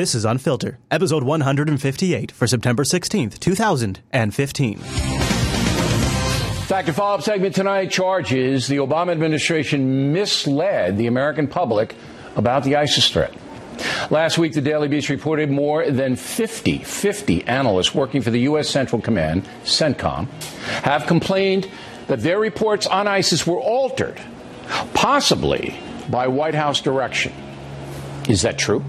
This is Unfilter, episode 158 for September 16th, 2015. Fact follow up segment tonight charges the Obama administration misled the American public about the ISIS threat. Last week, the Daily Beast reported more than 50, 50 analysts working for the U.S. Central Command, CENTCOM, have complained that their reports on ISIS were altered, possibly by White House direction. Is that true?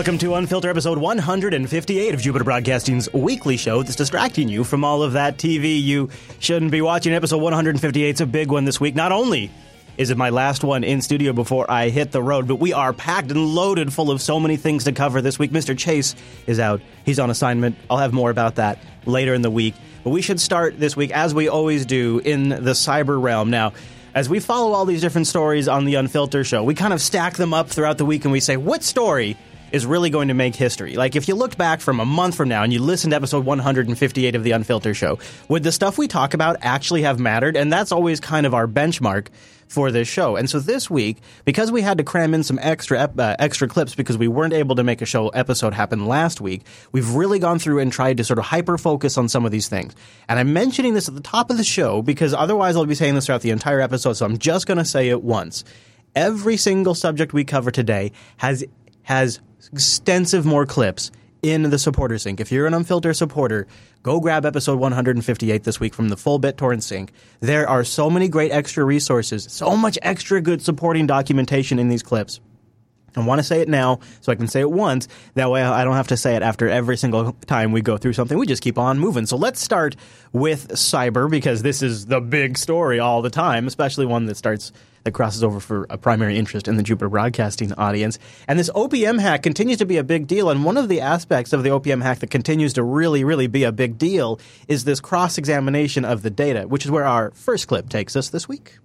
Welcome to Unfilter episode 158 of Jupiter Broadcasting's weekly show that's distracting you from all of that TV you shouldn't be watching. Episode 158 is a big one this week. Not only is it my last one in studio before I hit the road, but we are packed and loaded full of so many things to cover this week. Mr. Chase is out. He's on assignment. I'll have more about that later in the week. But we should start this week, as we always do, in the cyber realm. Now, as we follow all these different stories on the Unfilter show, we kind of stack them up throughout the week and we say, what story is really going to make history. Like if you looked back from a month from now and you listened to episode 158 of the Unfiltered Show, would the stuff we talk about actually have mattered? And that's always kind of our benchmark for this show. And so this week, because we had to cram in some extra uh, extra clips because we weren't able to make a show episode happen last week, we've really gone through and tried to sort of hyper focus on some of these things. And I'm mentioning this at the top of the show because otherwise I'll be saying this throughout the entire episode, so I'm just going to say it once. Every single subject we cover today has has extensive more clips in the supporter sync. If you're an unfiltered supporter, go grab episode 158 this week from the full BitTorrent sync. There are so many great extra resources, so much extra good supporting documentation in these clips. I want to say it now so I can say it once. That way I don't have to say it after every single time we go through something. We just keep on moving. So let's start with cyber because this is the big story all the time, especially one that starts that crosses over for a primary interest in the Jupiter Broadcasting audience. And this OPM hack continues to be a big deal. And one of the aspects of the OPM hack that continues to really, really be a big deal is this cross examination of the data, which is where our first clip takes us this week.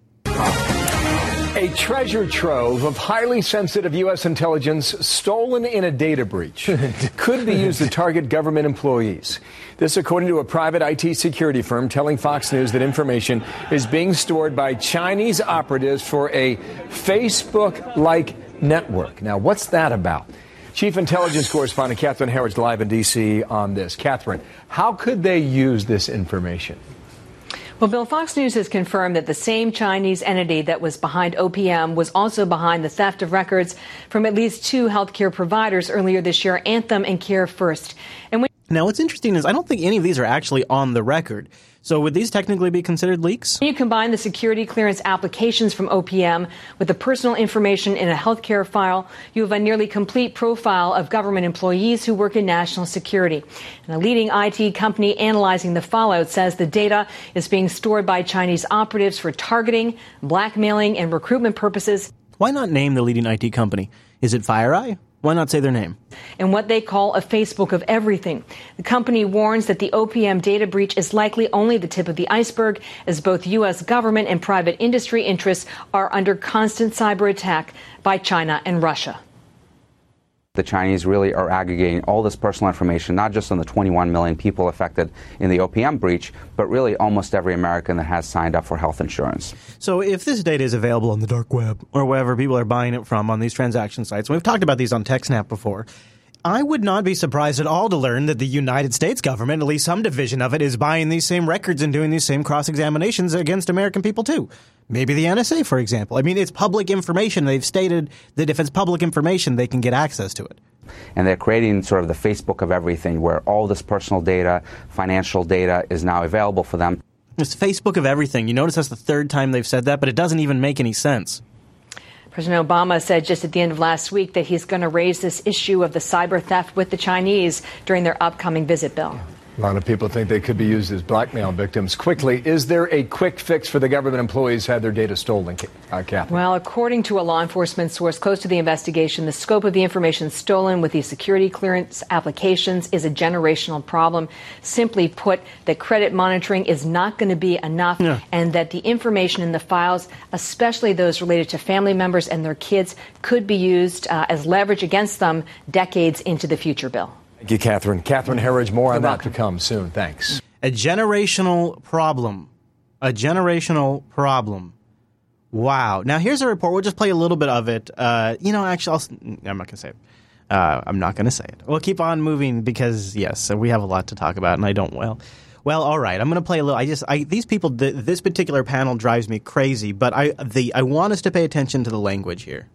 A treasure trove of highly sensitive U.S. intelligence stolen in a data breach could be used to target government employees. This, according to a private IT security firm telling Fox News that information is being stored by Chinese operatives for a Facebook like network. Now, what's that about? Chief Intelligence Correspondent Catherine Herridge live in D.C. on this. Catherine, how could they use this information? Well, Bill, Fox News has confirmed that the same Chinese entity that was behind OPM was also behind the theft of records from at least two healthcare providers earlier this year, Anthem and Care First. And when- now, what's interesting is I don't think any of these are actually on the record. So would these technically be considered leaks? You combine the security clearance applications from OPM with the personal information in a healthcare file, you have a nearly complete profile of government employees who work in national security. And a leading IT company analyzing the fallout says the data is being stored by Chinese operatives for targeting, blackmailing, and recruitment purposes. Why not name the leading IT company? Is it FireEye? Why not say their name? And what they call a Facebook of everything. The company warns that the OPM data breach is likely only the tip of the iceberg, as both U.S. government and private industry interests are under constant cyber attack by China and Russia. The Chinese really are aggregating all this personal information, not just on the 21 million people affected in the OPM breach, but really almost every American that has signed up for health insurance. So, if this data is available on the dark web or wherever people are buying it from on these transaction sites, we've talked about these on TechSnap before, I would not be surprised at all to learn that the United States government, at least some division of it, is buying these same records and doing these same cross examinations against American people too. Maybe the NSA, for example. I mean, it's public information. They've stated that if it's public information, they can get access to it. And they're creating sort of the Facebook of everything where all this personal data, financial data is now available for them. It's Facebook of everything. You notice that's the third time they've said that, but it doesn't even make any sense. President Obama said just at the end of last week that he's going to raise this issue of the cyber theft with the Chinese during their upcoming visit, Bill. A lot of people think they could be used as blackmail victims. Quickly, is there a quick fix for the government employees who had their data stolen, uh, Kathy? Well, according to a law enforcement source close to the investigation, the scope of the information stolen with these security clearance applications is a generational problem. Simply put, that credit monitoring is not going to be enough, yeah. and that the information in the files, especially those related to family members and their kids, could be used uh, as leverage against them decades into the future, Bill. Thank you, Catherine. Catherine Herridge, more You're on welcome. that to come soon. Thanks. A generational problem. A generational problem. Wow. Now, here's a report. We'll just play a little bit of it. Uh, you know, actually, I'll, I'm not going to say it. Uh, I'm not going to say it. We'll keep on moving because, yes, we have a lot to talk about, and I don't, well. Well, all right. I'm going to play a little. I just I, these people. The, this particular panel drives me crazy, but I the I want us to pay attention to the language here.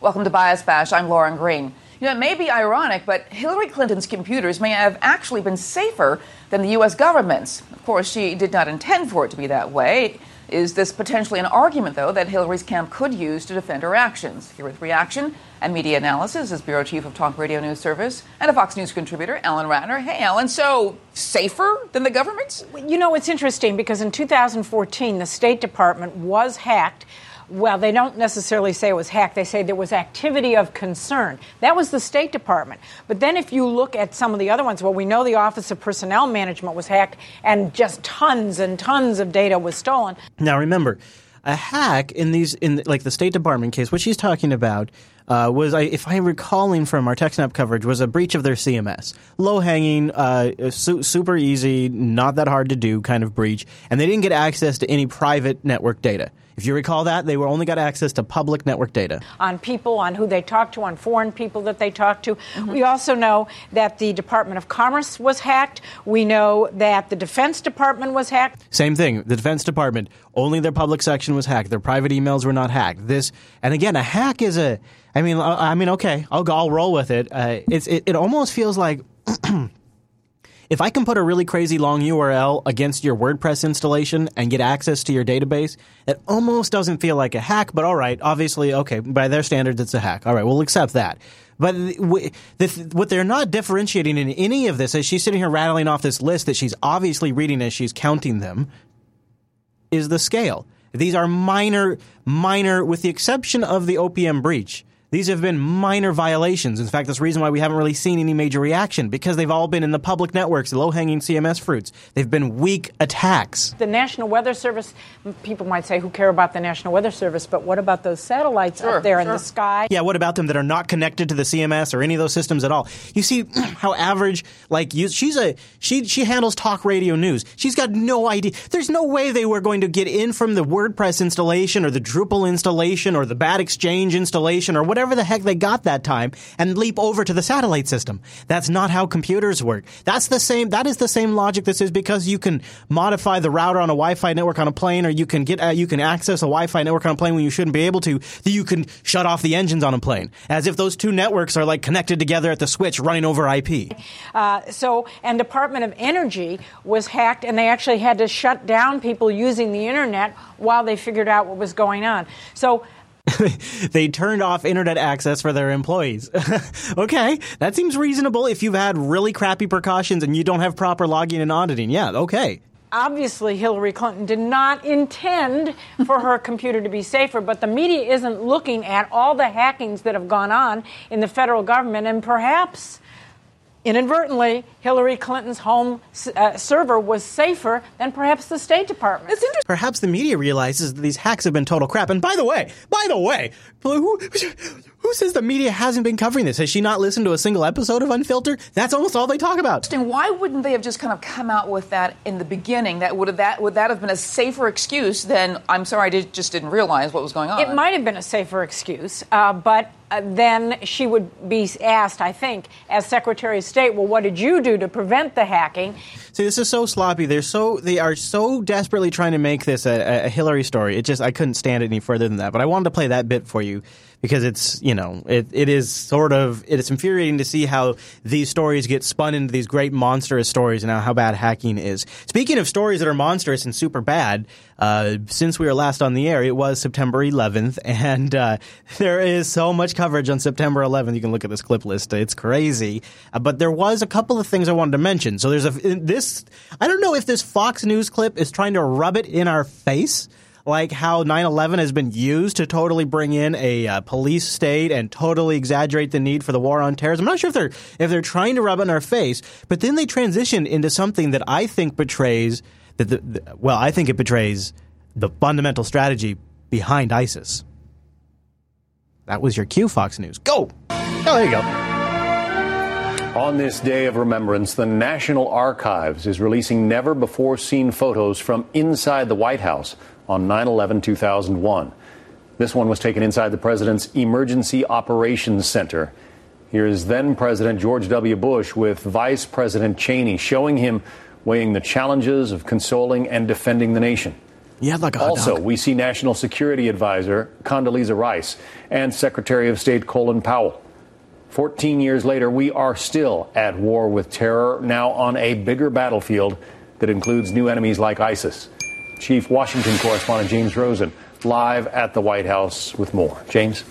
Welcome to Bias Bash. I'm Lauren Green. You know, it may be ironic, but Hillary Clinton's computers may have actually been safer than the U.S. government's. Of course, she did not intend for it to be that way. Is this potentially an argument, though, that Hillary's camp could use to defend her actions? Here with reaction and media analysis is Bureau Chief of Talk Radio News Service and a Fox News contributor, Ellen Ratner. Hey, Ellen, so safer than the government's? You know, it's interesting because in 2014, the State Department was hacked well, they don't necessarily say it was hacked. They say there was activity of concern. That was the State Department. But then if you look at some of the other ones, well, we know the Office of Personnel Management was hacked and just tons and tons of data was stolen. Now, remember, a hack in these, in like the State Department case, what she's talking about uh, was, I, if I'm recalling from our TechSnap coverage, was a breach of their CMS. Low hanging, uh, su- super easy, not that hard to do kind of breach, and they didn't get access to any private network data. If you recall that, they were only got access to public network data. On people, on who they talked to, on foreign people that they talked to. Mm-hmm. We also know that the Department of Commerce was hacked. We know that the Defense Department was hacked. Same thing. The Defense Department, only their public section was hacked. Their private emails were not hacked. This, and again, a hack is a, I mean, I mean, okay, I'll, I'll roll with it. Uh, it's, it, it almost feels like If I can put a really crazy long URL against your WordPress installation and get access to your database, it almost doesn't feel like a hack, but all right, obviously, okay, by their standards, it's a hack. All right, we'll accept that. But what they're not differentiating in any of this, as she's sitting here rattling off this list that she's obviously reading as she's counting them, is the scale. These are minor, minor, with the exception of the OPM breach these have been minor violations. In fact, that's the reason why we haven't really seen any major reaction because they've all been in the public networks, the low hanging CMS fruits. They've been weak attacks. The National Weather Service, people might say, who care about the National Weather Service, but what about those satellites sure, up there sure. in the sky? Yeah, what about them that are not connected to the CMS or any of those systems at all? You see how average, like, you, she's a, she, she handles talk radio news. She's got no idea. There's no way they were going to get in from the WordPress installation or the Drupal installation or the Bad Exchange installation or whatever whatever the heck they got that time and leap over to the satellite system. That's not how computers work. That's the same, that is the same logic this is because you can modify the router on a Wi-Fi network on a plane or you can get, uh, you can access a Wi-Fi network on a plane when you shouldn't be able to, that you can shut off the engines on a plane. As if those two networks are like connected together at the switch running over IP. Uh, so, and Department of Energy was hacked and they actually had to shut down people using the internet while they figured out what was going on. So, they turned off internet access for their employees. okay, that seems reasonable if you've had really crappy precautions and you don't have proper logging and auditing. Yeah, okay. Obviously, Hillary Clinton did not intend for her computer to be safer, but the media isn't looking at all the hackings that have gone on in the federal government, and perhaps inadvertently, Hillary Clinton's home uh, server was safer than perhaps the State Department. Perhaps the media realizes that these hacks have been total crap. And by the way, by the way, who, who says the media hasn't been covering this? Has she not listened to a single episode of Unfiltered? That's almost all they talk about. And why wouldn't they have just kind of come out with that in the beginning? That would have that would that have been a safer excuse than I'm sorry, I did, just didn't realize what was going on. It might have been a safer excuse, uh, but uh, then she would be asked, I think, as Secretary of State, well, what did you do to prevent the hacking? See, this is so sloppy. They're so they are so desperately trying to make this a, a Hillary story. It just I couldn't stand it any further than that. But I wanted to play that bit for you because it's you know it, it is sort of it's infuriating to see how these stories get spun into these great monstrous stories and how bad hacking is. Speaking of stories that are monstrous and super bad, uh, since we were last on the air, it was September 11th, and uh, there is so much coverage on September 11th. You can look at this clip list; it's crazy. Uh, but there was a couple of things I wanted to mention. So there's a this. I don't know if this Fox News clip is trying to rub it in our face like how 9/11 has been used to totally bring in a uh, police state and totally exaggerate the need for the war on terrorism. I'm not sure if they're if they're trying to rub it in our face, but then they transition into something that I think betrays that the, the well, I think it betrays the fundamental strategy behind ISIS. That was your cue, Fox News. Go. Oh, there you go. On this day of remembrance, the National Archives is releasing never before seen photos from inside the White House on 9 11 2001. This one was taken inside the president's Emergency Operations Center. Here is then President George W. Bush with Vice President Cheney showing him weighing the challenges of consoling and defending the nation. Yeah, like also, we see National Security Advisor Condoleezza Rice and Secretary of State Colin Powell. 14 years later, we are still at war with terror, now on a bigger battlefield that includes new enemies like ISIS. Chief Washington correspondent James Rosen live at the White House with more. James?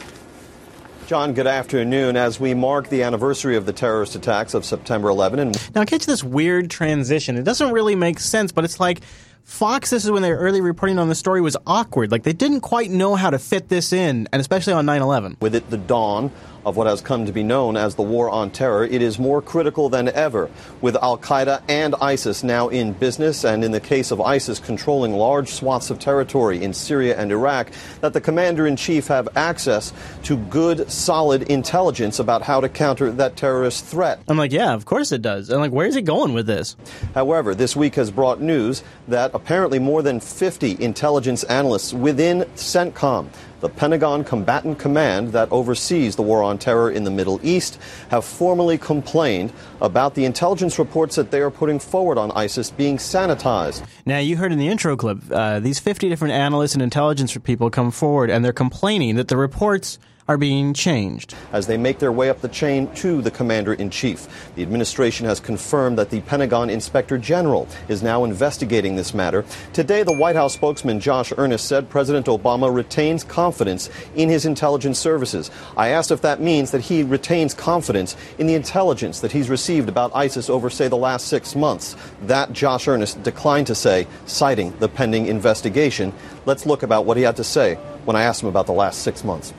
John, good afternoon. As we mark the anniversary of the terrorist attacks of September 11, and now catch this weird transition. It doesn't really make sense, but it's like Fox, this is when they were early reporting on the story, was awkward. Like they didn't quite know how to fit this in, and especially on 9 11. With it, the dawn of what has come to be known as the War on Terror, it is more critical than ever, with Al Qaeda and ISIS now in business, and in the case of ISIS controlling large swaths of territory in Syria and Iraq, that the commander in chief have access to good, solid intelligence about how to counter that terrorist threat. I'm like, yeah, of course it does. And like, where's he going with this? However, this week has brought news that apparently more than 50 intelligence analysts within CENTCOM the Pentagon Combatant Command that oversees the war on terror in the Middle East, have formally complained about the intelligence reports that they are putting forward on ISIS being sanitized. Now, you heard in the intro clip, uh, these 50 different analysts and intelligence people come forward and they're complaining that the reports are being changed. As they make their way up the chain to the commander in chief, the administration has confirmed that the Pentagon inspector general is now investigating this matter. Today, the White House spokesman Josh Earnest said President Obama retains confidence in his intelligence services. I asked if that means that he retains confidence in the intelligence that he's received about ISIS over, say, the last six months. That Josh Earnest declined to say, citing the pending investigation. Let's look about what he had to say when I asked him about the last six months.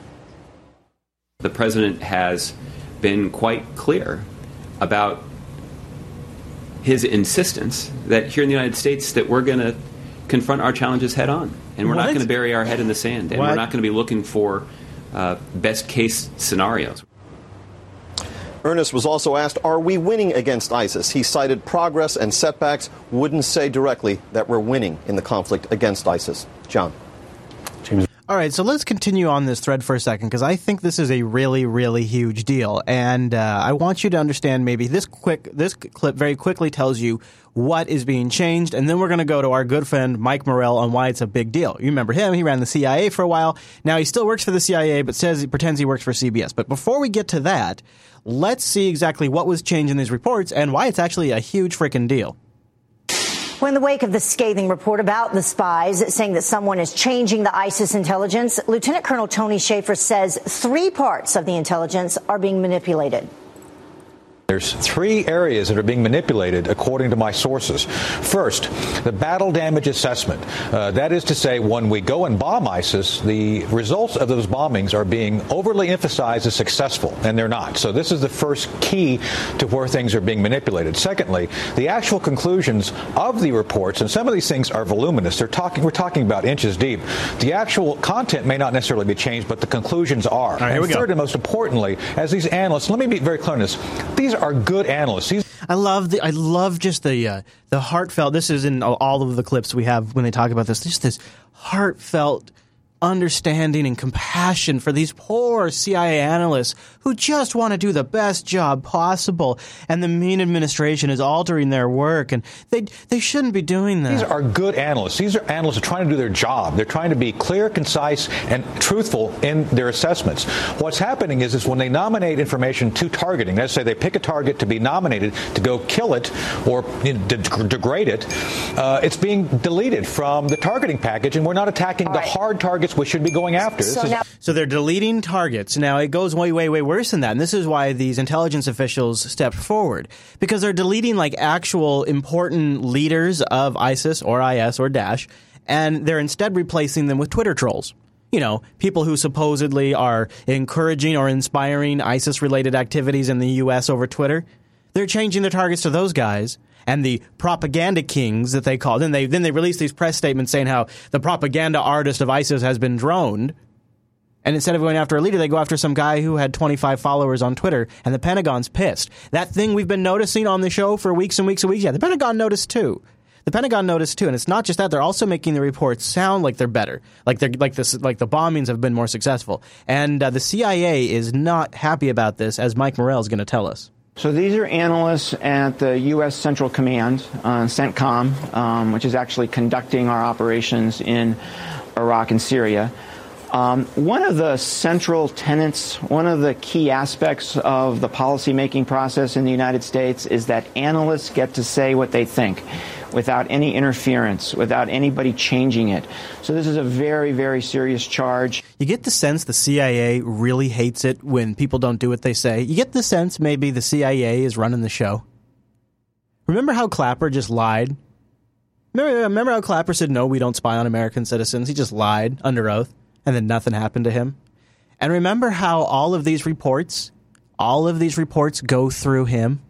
The president has been quite clear about his insistence that here in the United States that we're going to confront our challenges head on, and we're What? not going to bury our head in the sand, and What? we're not going to be looking for uh, best case scenarios. Earnest was also asked, Are we winning against ISIS? He cited progress and setbacks, wouldn't say directly that we're winning in the conflict against ISIS. John. All right, so let's continue on this thread for a second because I think this is a really, really huge deal, and uh, I want you to understand. Maybe this quick, this clip very quickly tells you what is being changed, and then we're going to go to our good friend Mike Morell on why it's a big deal. You remember him? He ran the CIA for a while. Now he still works for the CIA, but says he pretends he works for CBS. But before we get to that, let's see exactly what was changed in these reports and why it's actually a huge freaking deal. Well, in the wake of the scathing report about the spies saying that someone is changing the ISIS intelligence, Lieutenant Colonel Tony Shaffer says three parts of the intelligence are being manipulated. There's three areas that are being manipulated, according to my sources. First, the battle damage assessment. Uh, that is to say, when we go and bomb ISIS, the results of those bombings are being overly emphasized as successful, and they're not. So this is the first key to where things are being manipulated. Secondly, the actual conclusions of the reports, and some of these things are voluminous. They're talking. We're talking about inches deep. The actual content may not necessarily be changed, but the conclusions are. right, and we go. third, and most importantly, as these analysts, let me be very clear on this. These are good analysts. I love the I love just the uh, the heartfelt. This is in all of the clips we have when they talk about this. Just this heartfelt understanding and compassion for these poor CIA analysts who just want to do the best job possible. And the mean administration is altering their work, and they they shouldn't be doing that. These are good analysts. These are analysts who are trying to do their job. They're trying to be clear, concise, and truthful in their assessments. What's happening is, is when they nominate information to targeting, let's say they pick a target to be nominated to go kill it or you know, de- degrade it, uh, it's being deleted from the targeting package, and we're not attacking All the hard targets we should be going after. So, is- now- so they're deleting targets. Now it goes way, way, way worse than that, and this is why these intelligence officials stepped forward because they're deleting like actual important leaders of ISIS or IS or Daesh, and they're instead replacing them with Twitter trolls you know, people who supposedly are encouraging or inspiring ISIS related activities in the U.S. over Twitter. They're changing their targets to those guys and the propaganda kings that they call. Then they then they release these press statements saying how the propaganda artist of ISIS has been droned. And instead of going after a leader, they go after some guy who had 25 followers on Twitter, and the Pentagon's pissed. That thing we've been noticing on the show for weeks and weeks and weeks. Yeah, the Pentagon noticed too. The Pentagon noticed too, and it's not just that; they're also making the reports sound like they're better, like they're like this, like the bombings have been more successful. And uh, the CIA is not happy about this, as Mike Morell is going to tell us. So these are analysts at the U.S. Central Command, uh, CENTCOM, um, which is actually conducting our operations in Iraq and Syria. Um, one of the central tenets, one of the key aspects of the policymaking process in the United States is that analysts get to say what they think without any interference, without anybody changing it. So this is a very, very serious charge. You get the sense the CIA really hates it when people don't do what they say. You get the sense maybe the CIA is running the show. Remember how Clapper just lied? Remember, remember how Clapper said, no, we don't spy on American citizens? He just lied under oath, and then nothing happened to him. And remember how all of these reports, all of these reports go through him?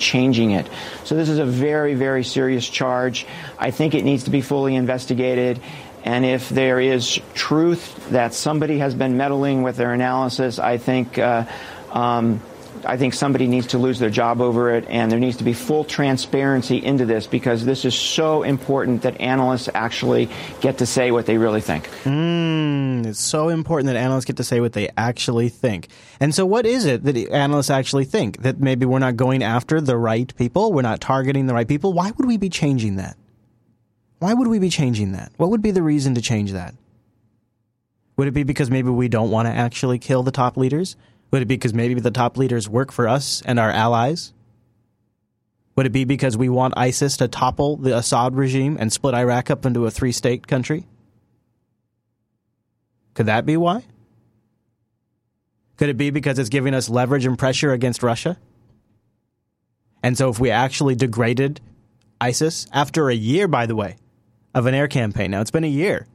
changing it. So this is a very, very serious charge. I think it needs to be fully investigated. And if there is truth that somebody has been meddling with their analysis, I think uh, um, I think somebody needs to lose their job over it, and there needs to be full transparency into this because this is so important that analysts actually get to say what they really think. Mm, it's so important that analysts get to say what they actually think. And so, what is it that analysts actually think? That maybe we're not going after the right people, we're not targeting the right people? Why would we be changing that? Why would we be changing that? What would be the reason to change that? Would it be because maybe we don't want to actually kill the top leaders? Would it be because maybe the top leaders work for us and our allies? Would it be because we want ISIS to topple the Assad regime and split Iraq up into a three state country? Could that be why? Could it be because it's giving us leverage and pressure against Russia? And so, if we actually degraded ISIS after a year, by the way, of an air campaign, now it's been a year,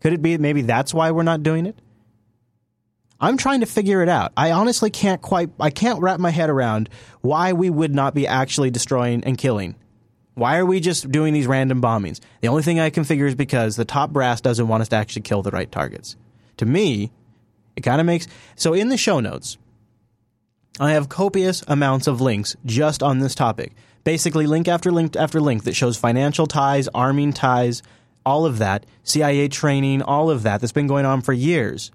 could it be maybe that's why we're not doing it? I'm trying to figure it out. I honestly can't quite, I can't wrap my head around why we would not be actually destroying and killing. Why are we just doing these random bombings? The only thing I can figure is because the top brass doesn't want us to actually kill the right targets. To me, it kind of makes, so in the show notes, I have copious amounts of links just on this topic. Basically, link after link after link that shows financial ties, arming ties, all of that, CIA training, all of that that's been going on for years.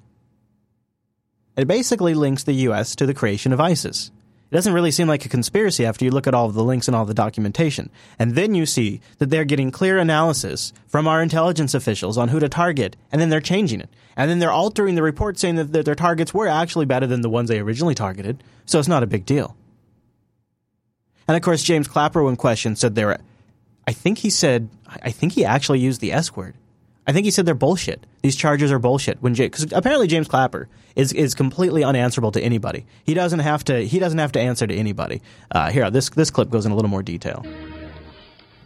It basically links the U.S. to the creation of ISIS. It doesn't really seem like a conspiracy after you look at all of the links and all the documentation. And then you see that they're getting clear analysis from our intelligence officials on who to target, and then they're changing it. And then they're altering the report saying that their targets were actually better than the ones they originally targeted, so it's not a big deal. And of course, James Clapper, when questioned, said there, I think he said, I think he actually used the S word. I think he said they're bullshit. These charges are bullshit. When because apparently James Clapper is is completely unanswerable to anybody. He doesn't have to. He doesn't have to answer to anybody. Uh, here, this this clip goes in a little more detail.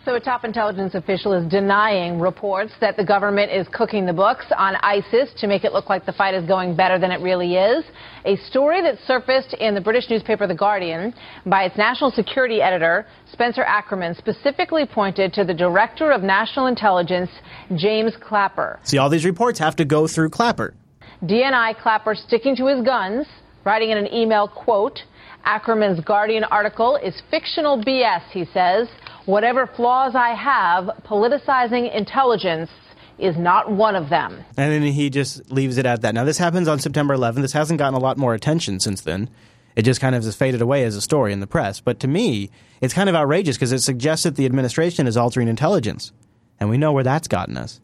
So a top intelligence official is denying reports that the government is cooking the books on ISIS to make it look like the fight is going better than it really is. A story that surfaced in the British newspaper The Guardian by its national security editor, Spencer Ackerman, specifically pointed to the director of national intelligence, James Clapper. See, all these reports have to go through Clapper. DNI Clapper sticking to his guns, writing in an email, quote, Ackerman's Guardian article is fictional BS, he says. Whatever flaws I have, politicizing intelligence is not one of them. And then he just leaves it at that. Now, this happens on September 11th. This hasn't gotten a lot more attention since then. It just kind of has faded away as a story in the press. But to me, it's kind of outrageous because it suggests that the administration is altering intelligence. And we know where that's gotten us.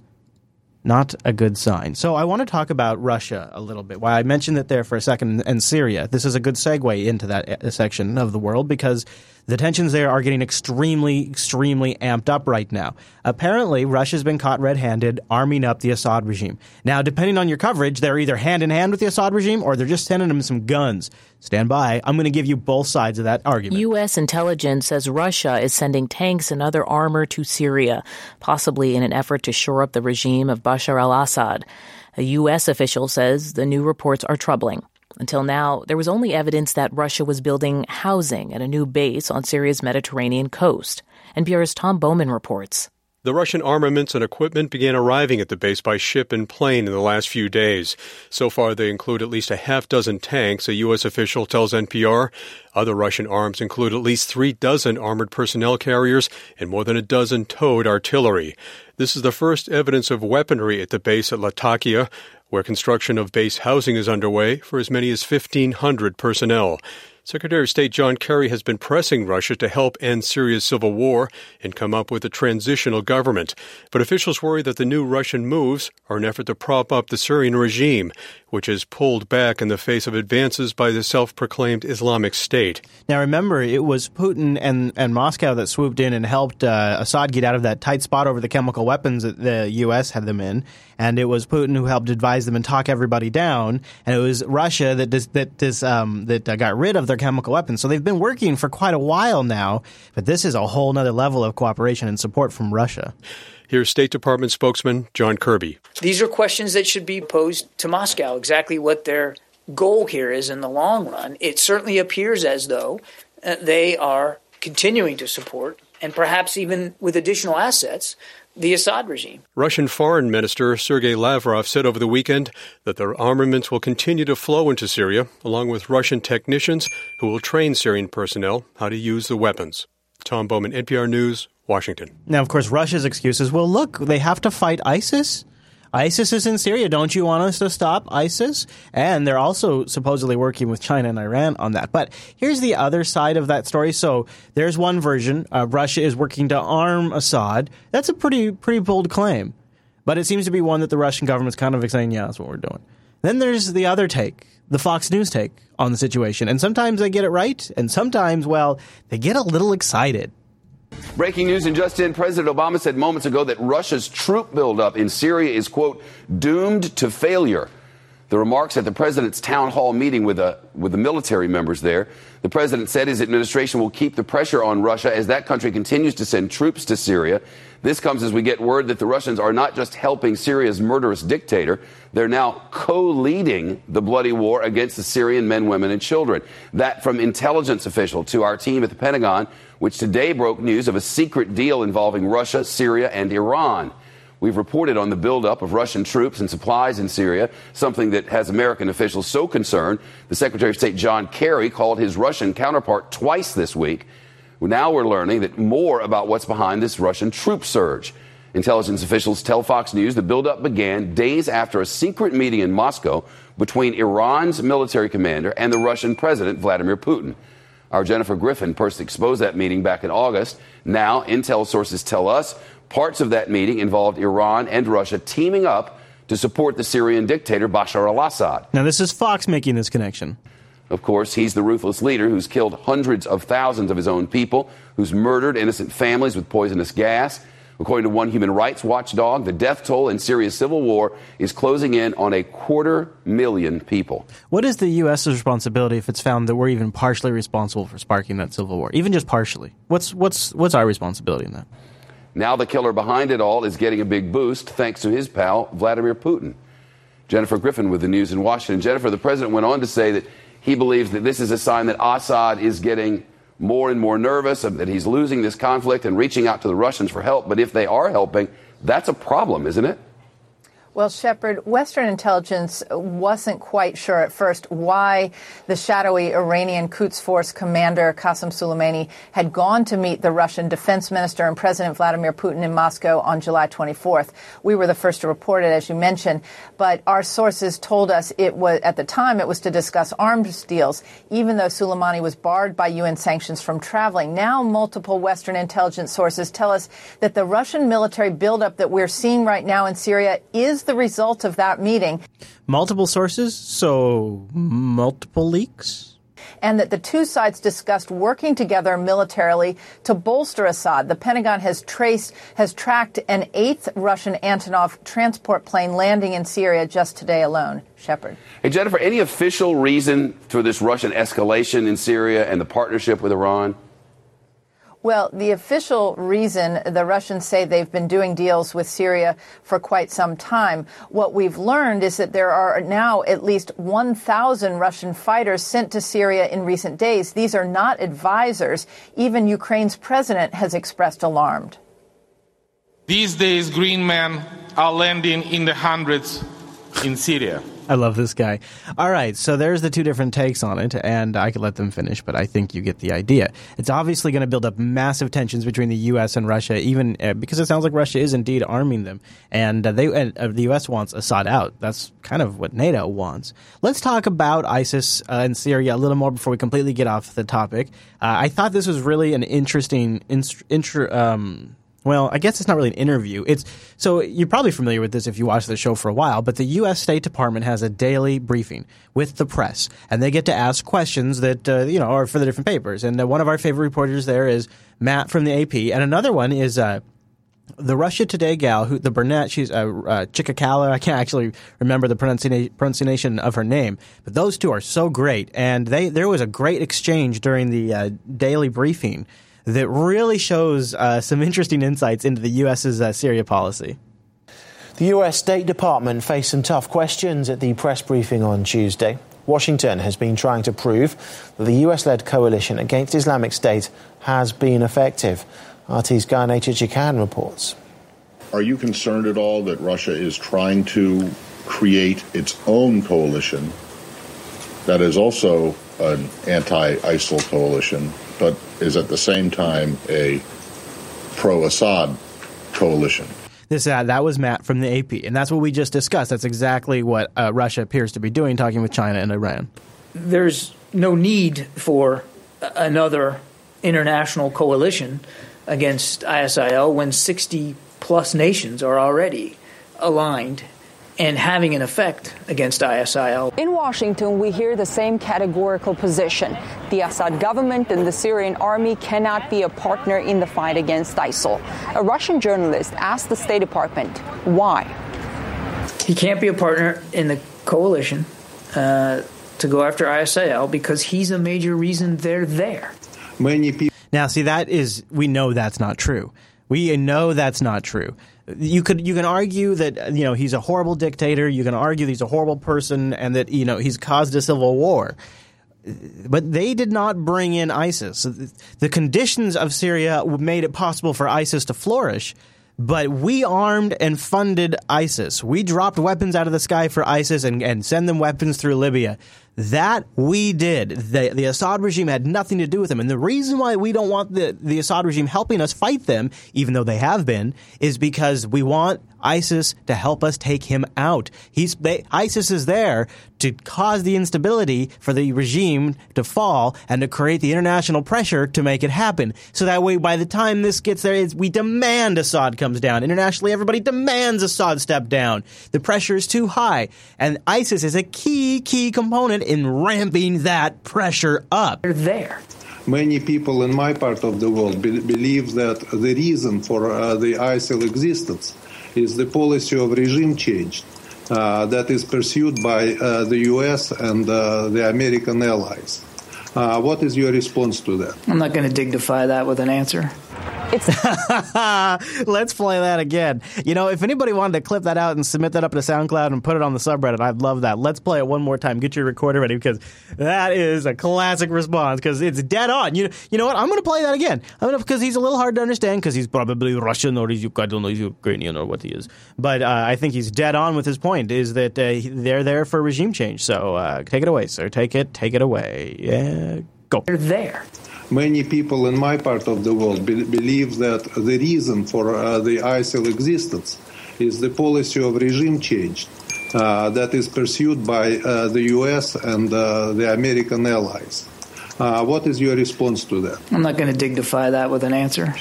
Not a good sign. So I want to talk about Russia a little bit. Why I mentioned it there for a second and Syria. This is a good segue into that uh, section of the world because the tensions there are getting extremely, extremely amped up right now. Apparently, Russia's been caught red handed arming up the Assad regime. Now, depending on your coverage, they're either hand in hand with the Assad regime or they're just sending them some guns. Stand by. I'm going to give you both sides of that argument. U.S. intelligence says Russia is sending tanks and other armor to Syria, possibly in an effort to shore up the regime of Bashar al Assad. A U.S. official says the new reports are troubling. Until now, there was only evidence that Russia was building housing at a new base on Syria's Mediterranean coast. NPR's Tom Bowman reports. The Russian armaments and equipment began arriving at the base by ship and plane in the last few days. So far, they include at least a half dozen tanks, a U.S. official tells NPR. Other Russian arms include at least three dozen armored personnel carriers and more than a dozen towed artillery. This is the first evidence of weaponry at the base at Latakia, where construction of base housing is underway for as many as 1,500 personnel. Secretary of State John Kerry has been pressing Russia to help end Syria's civil war and come up with a transitional government. But officials worry that the new Russian moves are an effort to prop up the Syrian regime, which has pulled back in the face of advances by the self proclaimed Islamic State. Now, remember, it was Putin and, and Moscow that swooped in and helped uh, Assad get out of that tight spot over the chemical weapons that the U.S. had them in. And it was Putin who helped advise them and talk everybody down. And it was Russia that dis, that dis, um, that uh, got rid of their chemical weapons. So they've been working for quite a while now. But this is a whole other level of cooperation and support from Russia. Here's State Department spokesman John Kirby. These are questions that should be posed to Moscow, exactly what their goal here is in the long run. It certainly appears as though uh, they are continuing to support, and perhaps even with additional assets, the Assad regime. Russian Foreign Minister Sergei Lavrov said over the weekend that their armaments will continue to flow into Syria, along with Russian technicians who will train Syrian personnel how to use the weapons. Tom Bowman, NPR News, Washington. Now, of course, Russia's excuse is, well, look, they have to fight ISIS. ISIS is in Syria. Don't you want us to stop ISIS? And they're also supposedly working with China and Iran on that. But here's the other side of that story. So there's one version. Uh, Russia is working to arm Assad. That's a pretty pretty bold claim, but it seems to be one that the Russian government's kind of saying, yeah, that's what we're doing. Then there's the other take, the Fox News take on the situation. And sometimes they get it right, and sometimes, well, they get a little excited. Breaking news and just in, President Obama said moments ago that Russia's troop buildup in Syria is, quote, doomed to failure. The remarks at the president's town hall meeting with, a, with the military members there. The president said his administration will keep the pressure on Russia as that country continues to send troops to Syria. This comes as we get word that the Russians are not just helping Syria's murderous dictator, they're now co leading the bloody war against the Syrian men, women, and children. That from intelligence official to our team at the Pentagon, which today broke news of a secret deal involving Russia, Syria, and Iran. We've reported on the buildup of Russian troops and supplies in Syria, something that has American officials so concerned. The Secretary of State John Kerry called his Russian counterpart twice this week. Now we're learning that more about what's behind this Russian troop surge. Intelligence officials tell Fox News the buildup began days after a secret meeting in Moscow between Iran's military commander and the Russian President Vladimir Putin. Our Jennifer Griffin first exposed that meeting back in August. Now, intel sources tell us parts of that meeting involved Iran and Russia teaming up to support the Syrian dictator Bashar al Assad. Now, this is Fox making this connection. Of course, he's the ruthless leader who's killed hundreds of thousands of his own people, who's murdered innocent families with poisonous gas. According to one human rights watchdog, the death toll in Syria's civil war is closing in on a quarter million people. What is the U.S.'s responsibility if it's found that we're even partially responsible for sparking that civil war, even just partially? What's what's what's our responsibility in that? Now the killer behind it all is getting a big boost thanks to his pal Vladimir Putin. Jennifer Griffin with the news in Washington. Jennifer, the president went on to say that he believes that this is a sign that Assad is getting more and more nervous, that he's losing this conflict and reaching out to the Russians for help. But if they are helping, that's a problem, isn't it? Well, Shepard, Western intelligence wasn't quite sure at first why the shadowy Iranian Quds Force commander Qasem Soleimani had gone to meet the Russian defense minister and President Vladimir Putin in Moscow on July 24th. We were the first to report it, as you mentioned, but our sources told us it was at the time it was to discuss arms deals, even though Soleimani was barred by UN sanctions from traveling. Now, multiple Western intelligence sources tell us that the Russian military buildup that we're seeing right now in Syria is the result of that meeting. Multiple sources, so multiple leaks? and that the two sides discussed working together militarily to bolster Assad. The Pentagon has traced, has tracked an eighth Russian Antonov transport plane landing in Syria just today alone. Shepard. Hey, Jennifer, any official reason for this Russian escalation in Syria and the partnership with Iran? Well, the official reason the Russians say they've been doing deals with Syria for quite some time. What we've learned is that there are now at least 1,000 Russian fighters sent to Syria in recent days. These are not advisors. Even Ukraine's president has expressed alarm. These days, green men are landing in the hundreds in Syria. I love this guy. All right, so there's the two different takes on it, and I could let them finish, but I think you get the idea. It's obviously going to build up massive tensions between the U.S. and Russia, even uh, because it sounds like Russia is indeed arming them, and uh, they uh, the U.S. wants Assad out. That's kind of what NATO wants. Let's talk about ISIS uh, and Syria a little more before we completely get off the topic. Uh, I thought this was really an interesting intro. Um, well, I guess it's not really an interview. It's so you're probably familiar with this if you watch the show for a while, but the US State Department has a daily briefing with the press and they get to ask questions that uh, you know are for the different papers. And uh, one of our favorite reporters there is Matt from the AP and another one is uh, the Russia Today gal, who the Burnett, she's uh, uh, Chikakala. I can't actually remember the pronunciation pronunciation of her name, but those two are so great, and they there was a great exchange during the uh, daily briefing that really shows uh, some interesting insights into the U.S.'s uh, Syria policy. The U.S. State Department faced some tough questions at the press briefing on Tuesday. Washington has been trying to prove that the US led coalition against Islamic State has been effective. RT's Gayane Chichakyan reports. Are you concerned at all that Russia is trying to create its own coalition that is also an anti ISIL coalition but is at the same time a pro Assad coalition. This uh, that was Matt from the AP, and that's what we just discussed. That's exactly what uh, Russia appears to be doing, talking with China and Iran. There's no need for another international coalition against ISIL when 60 plus nations are already aligned and having an effect against ISIL. In Washington, we hear the same categorical position. The Assad government and the Syrian army cannot be a partner in the fight against ISIL. A Russian journalist asked the State Department why. He can't be a partner in the coalition uh, to go after ISIL because he's a major reason they're there. Many people. Now, see, that is, we know that's not true. We know that's not true you could you can argue that you know he's a horrible dictator. You can argue he's a horrible person and that you know he's caused a civil war. But they did not bring in ISIS. The conditions of Syria made it possible for ISIS to flourish. But we armed and funded ISIS. We dropped weapons out of the sky for ISIS and, and send them weapons through Libya. That we did. The, the Assad regime had nothing to do with them. And the reason why we don't want the, the Assad regime helping us fight them, even though they have been, is because we want ISIS to help us take him out. He's they, ISIS is there to cause the instability for the regime to fall and to create the international pressure to make it happen. So that way, by the time this gets there, we demand Assad comes down. Internationally, everybody demands Assad step down. The pressure is too high, and ISIS is a key, key component in ramping that pressure up. They're there many people in my part of the world be- believe that the reason for uh, the ISIL existence is the policy of regime change uh, that is pursued by uh, the U.S. and uh, the American allies. Uh, what is your response to that? I'm not going to dignify that with an answer. It's Let's play that again. You know, if anybody wanted to clip that out and submit that up to SoundCloud and put it on the subreddit, I'd love that. Let's play it one more time. Get your recorder ready because that is a classic response because it's dead on. You you know what? I'm going to play that again. I'm gonna because he's a little hard to understand because he's probably Russian or he's I don't know he's Ukrainian or what he is. But uh, I think he's dead on with his point. Is that uh, they're there for regime change? So uh, take it away, sir. Take it. Take it away. Yeah. Go. They're there. Many people in my part of the world be- believe that the reason for uh, the ISIL existence is the policy of regime change uh, that is pursued by uh, the US and uh, the American allies. Uh, what is your response to that? I'm not going to dignify that with an answer.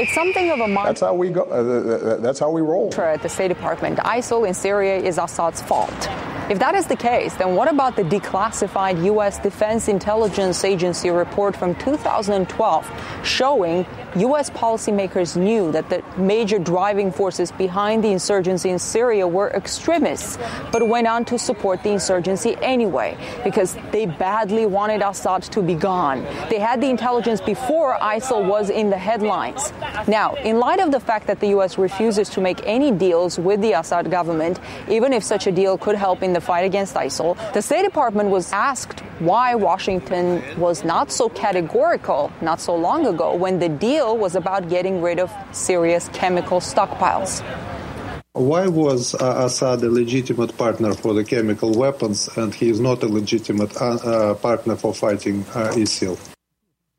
It's something of a mantra. That's how we go. Uh, that's how we roll. At the State Department, ISIL in Syria is Assad's fault. If that is the case, then what about the declassified U.S. Defense Intelligence Agency report from 2012 showing U.S. policymakers knew that the major driving forces behind the insurgency in Syria were extremists, but went on to support the insurgency anyway because they badly wanted Assad to be gone. They had the intelligence before ISIL was in the headlines. Now, in light of the fact that the U.S. refuses to make any deals with the Assad government, even if such a deal could help in the fight against ISIL, the State Department was asked why Washington was not so categorical not so long ago when the deal was about getting rid of Syria's chemical stockpiles. Why was uh, Assad a legitimate partner for the chemical weapons and he is not a legitimate uh, uh, partner for fighting uh, ISIL?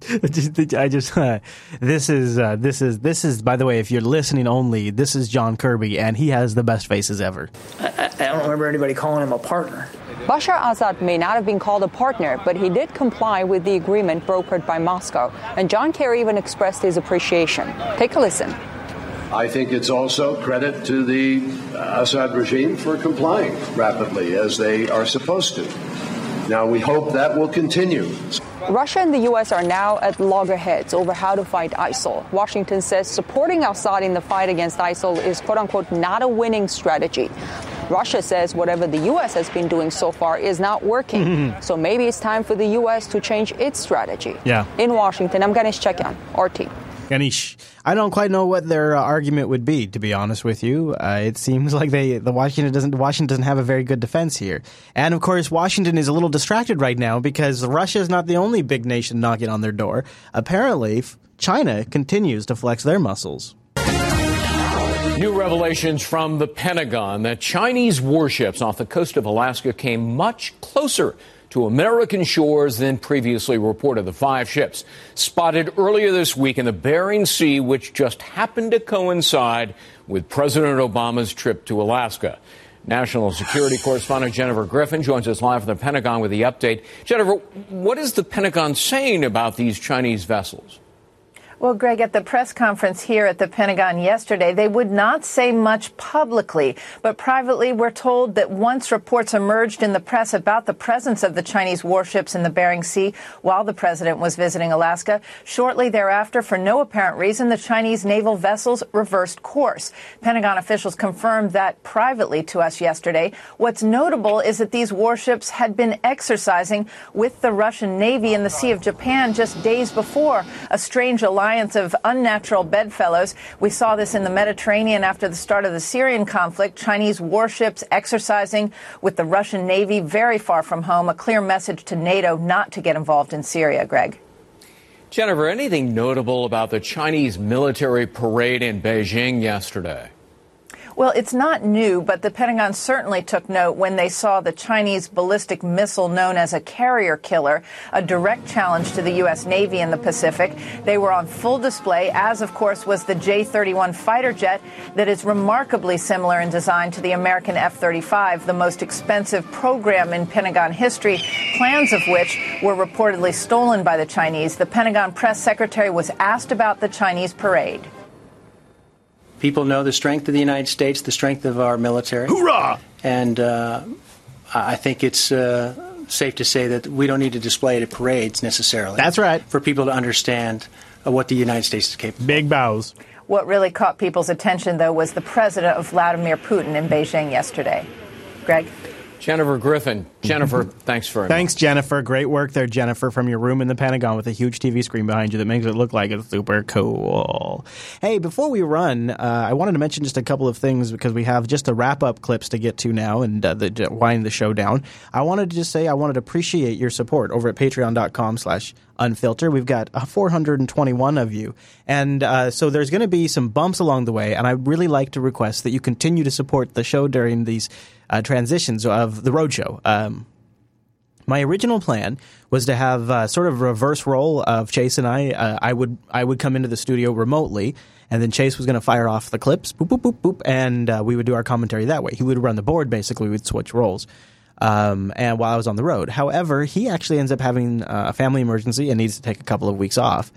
I just uh, this is uh, this is this is by the way if you're listening only this is John Kirby and he has the best faces ever. I, I don't remember anybody calling him a partner. Bashar Assad may not have been called a partner, but he did comply with the agreement brokered by Moscow. And John Kerry even expressed his appreciation. Take a listen. I think it's also credit to the uh, Assad regime for complying rapidly as they are supposed to. Now, we hope that will continue. Russia and the U.S. are now at loggerheads over how to fight ISIL. Washington says supporting Assad in the fight against ISIL is quote unquote not a winning strategy. Russia says whatever the U.S. has been doing so far is not working. Mm-hmm. So maybe it's time for the U.S. to change its strategy. Yeah. In Washington, I'm Gayane Chichakyan, RT. Gayane, I don't quite know what their uh, argument would be, to be honest with you. Uh, it seems like they the Washington doesn't Washington doesn't have a very good defense here, and of course Washington is a little distracted right now because Russia is not the only big nation knocking on their door. Apparently, China continues to flex their muscles. New revelations from the Pentagon that Chinese warships off the coast of Alaska came much closer to American shores than previously reported. The five ships spotted earlier this week in the Bering Sea, which just happened to coincide with President Obama's trip to Alaska. National security correspondent Jennifer Griffin joins us live from the Pentagon with the update. Jennifer, what is the Pentagon saying about these Chinese vessels? Well, Greg, at the press conference here at the Pentagon yesterday, they would not say much publicly, but privately, we're told that once reports emerged in the press about the presence of the Chinese warships in the Bering Sea while the president was visiting Alaska, shortly thereafter, for no apparent reason, the Chinese naval vessels reversed course. Pentagon officials confirmed that privately to us yesterday. What's notable is that these warships had been exercising with the Russian Navy in the Sea of Japan just days before a strange alliance alliance of unnatural bedfellows. We saw this in the Mediterranean after the start of the Syrian conflict. Chinese warships exercising with the Russian Navy very far from home. A clear message to NATO not to get involved in Syria, Greg. Jennifer, anything notable about the Chinese military parade in Beijing yesterday? Well, it's not new, but the Pentagon certainly took note when they saw the Chinese ballistic missile known as a carrier killer, a direct challenge to the U.S. Navy in the Pacific. They were on full display, as of course was the J 31 fighter jet that is remarkably similar in design to the American F 35, the most expensive program in Pentagon history, plans of which were reportedly stolen by the Chinese. The Pentagon press secretary was asked about the Chinese parade. People know the strength of the United States, the strength of our military. Hoorah! And uh, I think it's uh, safe to say that we don't need to display it at parades necessarily. That's right. For people to understand uh, what the United States is capable Big bows. What really caught people's attention, though, was the president of Vladimir Putin in Beijing yesterday. Greg? Jennifer Griffin. Jennifer, thanks very Thanks, much. Jennifer. Great work there, Jennifer, from your room in the Pentagon with a huge TV screen behind you that makes it look like it's super cool. Hey, before we run, uh, I wanted to mention just a couple of things because we have just the wrap up clips to get to now and uh, the wind the show down. I wanted to just say I wanted to appreciate your support over at patreon.com slash unfilter. We've got uh, 421 of you. And uh, so there's going to be some bumps along the way. And I'd really like to request that you continue to support the show during these uh, transitions of the roadshow. Um, my original plan was to have uh, sort of reverse role of Chase and I. Uh, I would I would come into the studio remotely, and then Chase was going to fire off the clips, boop boop boop boop, and uh, we would do our commentary that way. He would run the board basically. We'd switch roles. Um, and while I was on the road, however, he actually ends up having uh, a family emergency and needs to take a couple of weeks off,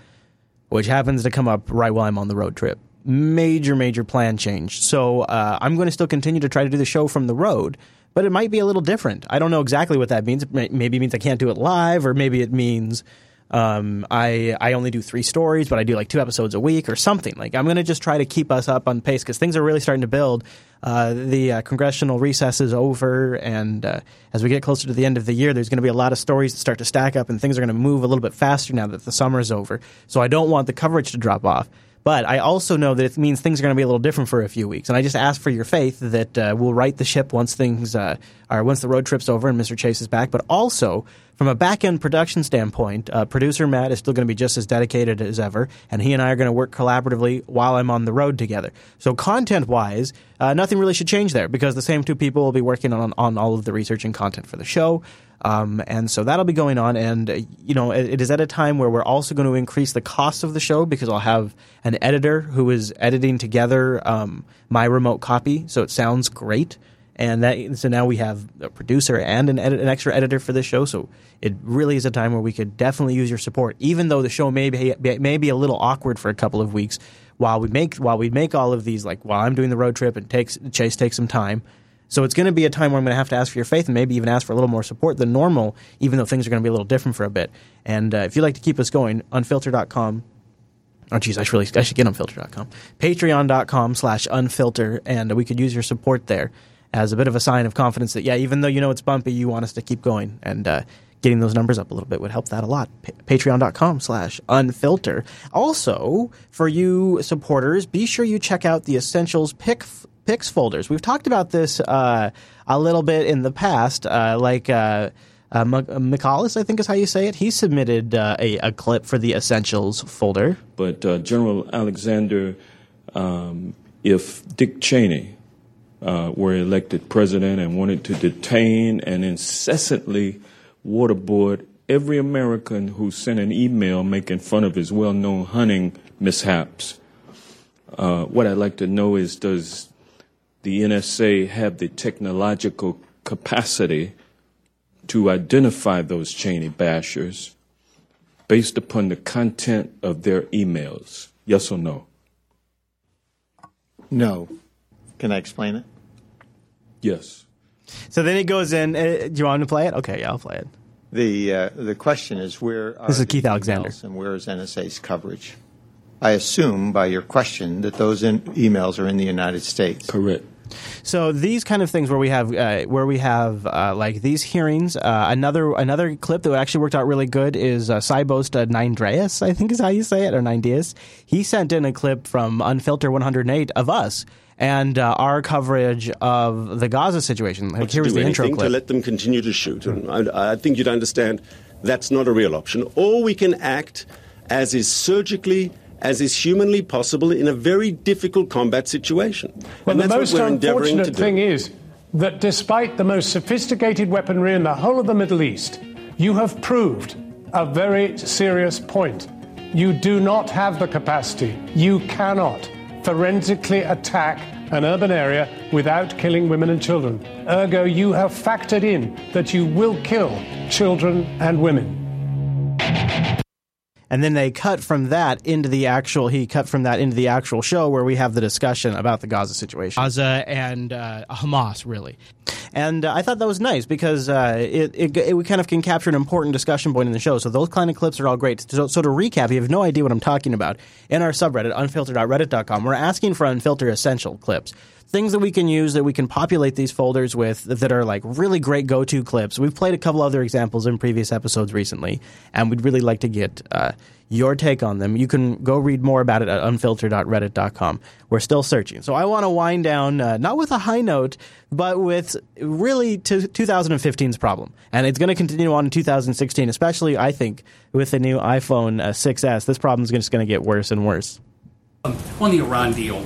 which happens to come up right while I'm on the road trip major, major plan change. So uh, I'm going to still continue to try to do the show from the road, but it might be a little different. I don't know exactly what that means. Maybe it means I can't do it live, or maybe it means um, I I only do three stories, but I do like two episodes a week or something. Like I'm going to just try to keep us up on pace because things are really starting to build. Uh, the uh, congressional recess is over, and uh, as we get closer to the end of the year, there's going to be a lot of stories that start to stack up, and things are going to move a little bit faster now that the summer is over. So I don't want the coverage to drop off. But I also know that it means things are going to be a little different for a few weeks, and I just ask for your faith that uh, we'll right the ship once things uh, are once the road trip's over and Mr. Chase is back. But also from a back end production standpoint, uh, producer Matt is still going to be just as dedicated as ever, and he and I are going to work collaboratively while I'm on the road together. So content wise, uh, nothing really should change there because the same two people will be working on on all of the research and content for the show. Um, and so that'll be going on. And, uh, you know, it, it is at a time where we're also going to increase the cost of the show because I'll have an editor who is editing together um, my remote copy so it sounds great. And that, so now we have a producer and an, edit, an extra editor for this show. So it really is a time where we could definitely use your support, even though the show may be, may be a little awkward for a couple of weeks while we make while we make all of these. Like while I'm doing the road trip and takes Chase takes some time. So it's going to be a time where I'm going to have to ask for your faith and maybe even ask for a little more support than normal, even though things are going to be a little different for a bit. And uh, if you'd like to keep us going, unfilter.com. Oh, geez, I should really I should get unfilter.com. Patreon.com slash unfilter, and we could use your support there as a bit of a sign of confidence that, yeah, even though you know it's bumpy, you want us to keep going. And uh, getting those numbers up a little bit would help that a lot. Pa- Patreon.com slash unfilter. Also, for you supporters, be sure you check out the Essentials Pick picks folders. We've talked about this uh, a little bit in the past, uh, like uh, uh, I think is how you say it. He submitted uh, a, a, clip for the Essentials folder. But uh, General Alexander, um, if Dick Cheney uh, were elected president and wanted to detain and incessantly waterboard every American who sent an email making fun of his well-known hunting mishaps, what I'd like to know is does the NSA have the technological capacity to identify those Cheney bashers based upon the content of their emails? Yes or no? No. Can I explain it? Yes. So then it goes in. Uh, do you want to play it? Okay, yeah, I'll play it. The uh, the question is where this is Keith Alexander, and where is NSA's coverage? I assume by your question that those in- emails are in the United States. Correct. So these kind of things where we have uh, where we have uh, like these hearings. Uh, another another clip that actually worked out really good is uh, Cybost uh, Nindreas, I think is how you say it, or Nindias. He sent in a clip from Unfilter 108 of us and uh, our coverage of the Gaza situation. Like, here's the intro clip. To let them continue to shoot, and I, I think you'd understand that's not a real option. Or we can act as is surgically as is humanly possible in a very difficult combat situation. Well, the most unfortunate thing is that despite the most sophisticated weaponry in the whole of the Middle East, you have proved a very serious point. You do not have the capacity, you cannot forensically attack an urban area without killing women and children. Ergo, you have factored in that you will kill children and women and then they cut from that into the actual he cut from that into the actual show where we have the discussion about the Gaza situation. Gaza and uh, Hamas really. And uh, I thought that was nice because uh, it, it, it, we kind of can capture an important discussion point in the show. So those kind of clips are all great. So, so to recap you have no idea what I'm talking about. In our subreddit unfiltered.reddit.com we're asking for unfiltered essential clips things that we can use that we can populate these folders with that are like really great go to clips. We've played a couple other examples in previous episodes recently, and we'd really like to get uh, your take on them. You can go read more about it at unfiltered.reddit.com. We're still searching. So I want to wind down, uh, not with a high note, but with really to 2015's problem. And it's going to continue on in 2016, especially, I think, with the new iPhone uh, 6S. This problem is just going to get worse and worse. Um, on the Iran deal,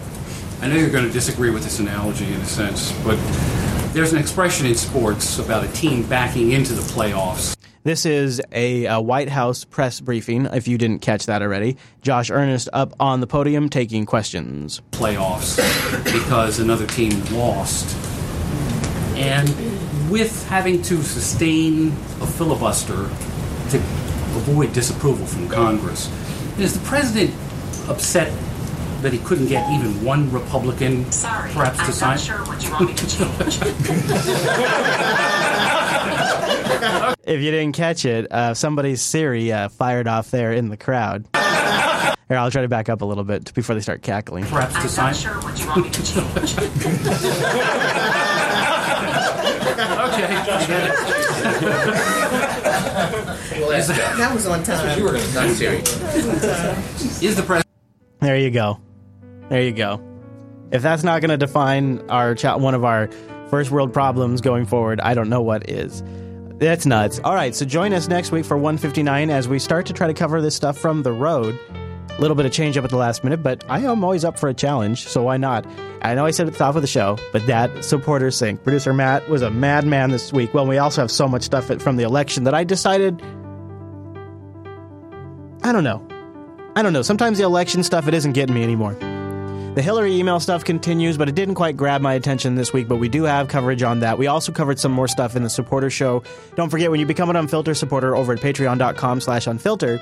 I know you're going to disagree with this analogy in a sense, but there's an expression in sports about a team backing into the playoffs. This is a, a, White House press briefing, if you didn't catch that already. Josh Earnest up on the podium taking questions. Playoffs because another team lost. And with having to sustain a filibuster to avoid disapproval from Congress, is the president upset that he couldn't get even one Republican Sorry, perhaps to I'm sign? not sure what you want me to change. if you didn't catch it, uh, somebody's Siri uh, fired off there in the crowd. Here, I'll try to back up a little bit before they start cackling. Perhaps to I'm sign? not sure what you want me to change. okay, I get it. Is that- That was on time. You were gonna Not. Is the president? There you go. There you go. If that's not going to define our cha- one of our first world problems going forward, I don't know what is. That's nuts. All right, so join us next week for 159 as we start to try to cover this stuff from the road. A little bit of change up at the last minute, but I am always up for a challenge, so why not? I know I said at the top of the show, but that supporter sync. Producer Matt was a madman this week. Well, we also have so much stuff from the election that I decided. I don't know. I don't know. Sometimes the election stuff, it isn't getting me anymore. The Hillary email stuff continues, but it didn't quite grab my attention this week, but we do have coverage on that. We also covered some more stuff in the supporter show. Don't forget, when you become an Unfilter supporter over at patreon.com slash unfilter,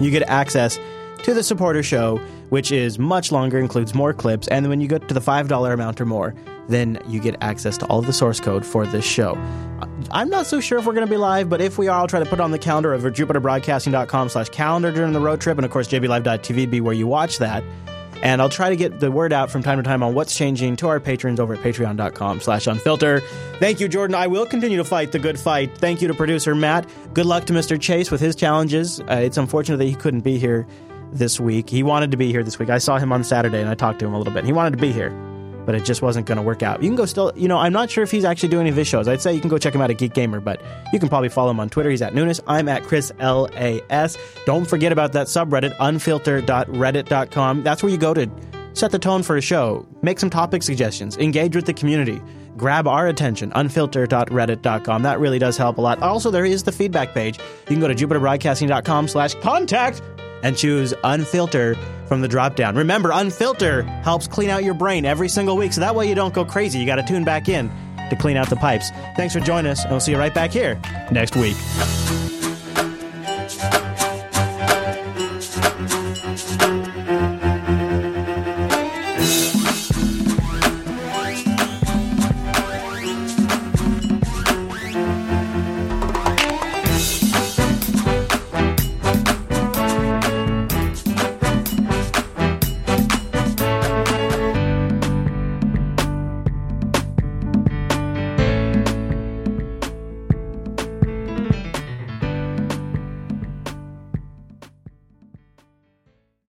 you get access to the supporter show, which is much longer, includes more clips, and when you get to the $5 amount or more, then you get access to all of the source code for this show. I'm not so sure if we're going to be live, but if we are, I'll try to put it on the calendar over jupiterbroadcasting.com slash calendar during the road trip, and of course, jblive.tv be where you watch that. And I'll try to get the word out from time to time on what's changing to our patrons over at patreon.com slash unfilter. Thank you, Jordan. I will continue to fight the good fight. Thank you to producer Matt. Good luck to Mr. Chase with his challenges. Uh, it's unfortunate that he couldn't be here this week. He wanted to be here this week. I saw him on Saturday and I talked to him a little bit. He wanted to be here, but it just wasn't going to work out. You can go still, you know, I'm not sure if he's actually doing any of his shows. I'd say you can go check him out at Geek Gamer, but you can probably follow him on Twitter. He's at Nunes. I'm at Chris LAS. Don't forget about that subreddit, unfilter.reddit.com. That's where you go to set the tone for a show, make some topic suggestions, engage with the community, grab our attention, unfilter.reddit.com. That really does help a lot. Also, there is the feedback page. You can go to jupiterbroadcasting.com slash contact and choose unfilter from the drop down. Remember, unfilter helps clean out your brain every single week, so that way you don't go crazy. You got to tune back in to clean out the pipes. Thanks for joining us, and we'll see you right back here next week.